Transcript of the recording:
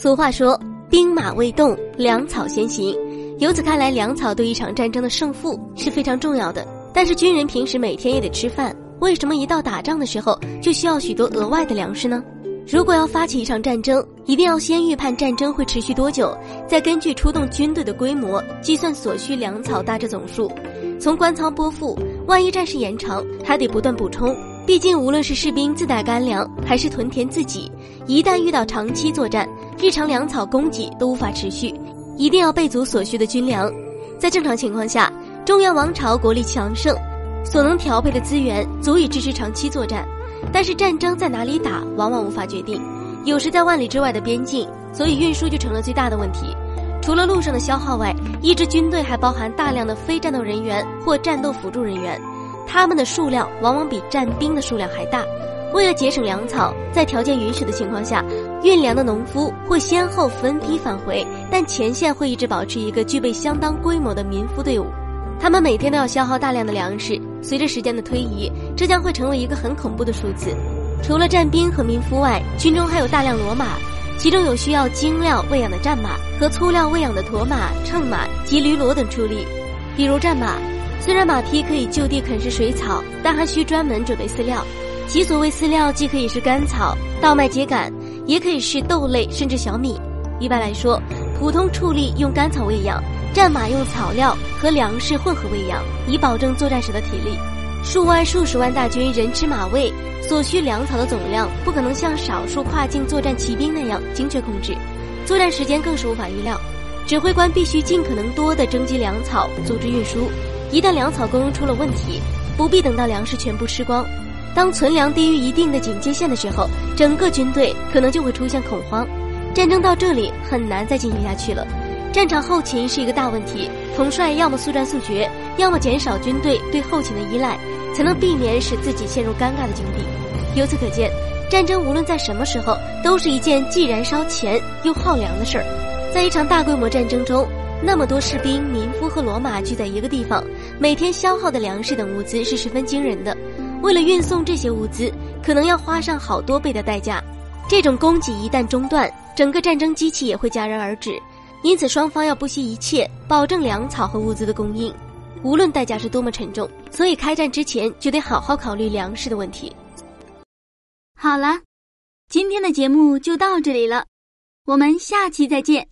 俗话说“兵马未动，粮草先行”，由此看来，粮草对一场战争的胜负是非常重要的。但是军人平时每天也得吃饭，为什么一到打仗的时候就需要许多额外的粮食呢？如果要发起一场战争，一定要先预判战争会持续多久，再根据出动军队的规模计算所需粮草大致总数，从官仓拨付。万一战事延长，还得不断补充。毕竟，无论是士兵自带干粮，还是屯田自己，一旦遇到长期作战，日常粮草供给都无法持续，一定要备足所需的军粮。在正常情况下，中原王朝国力强盛，所能调配的资源足以支持长期作战。但是，战争在哪里打，往往无法决定，有时在万里之外的边境，所以运输就成了最大的问题。除了路上的消耗外，一支军队还包含大量的非战斗人员或战斗辅助人员。他们的数量往往比战兵的数量还大。为了节省粮草，在条件允许的情况下，运粮的农夫会先后分批返回，但前线会一直保持一个具备相当规模的民夫队伍。他们每天都要消耗大量的粮食。随着时间的推移，这将会成为一个很恐怖的数字。除了战兵和民夫外，军中还有大量骡马，其中有需要精料喂养的战马和粗料喂养的驼马、乘马及驴骡等畜力。比如战马。虽然马匹可以就地啃食水草，但还需专门准备饲料。其所谓饲料，既可以是干草、稻麦秸秆，也可以是豆类，甚至小米。一般来说，普通畜力用干草喂养，战马用草料和粮食混合喂养，以保证作战时的体力。数万、数十万大军人吃马喂，所需粮草的总量不可能像少数跨境作战骑兵那样精确控制，作战时间更是无法预料。指挥官必须尽可能多的征集粮草，组织运输。一旦粮草供应出了问题，不必等到粮食全部吃光，当存粮低于一定的警戒线的时候，整个军队可能就会出现恐慌，战争到这里很难再进行下去了。战场后勤是一个大问题，统帅要么速战速决，要么减少军队对后勤的依赖，才能避免使自己陷入尴尬的境地。由此可见，战争无论在什么时候，都是一件既燃烧钱又耗粮的事儿。在一场大规模战争中。那么多士兵、民夫和骡马聚在一个地方，每天消耗的粮食等物资是十分惊人的。为了运送这些物资，可能要花上好多倍的代价。这种供给一旦中断，整个战争机器也会戛然而止。因此，双方要不惜一切保证粮草和物资的供应，无论代价是多么沉重。所以，开战之前就得好好考虑粮食的问题。好了，今天的节目就到这里了，我们下期再见。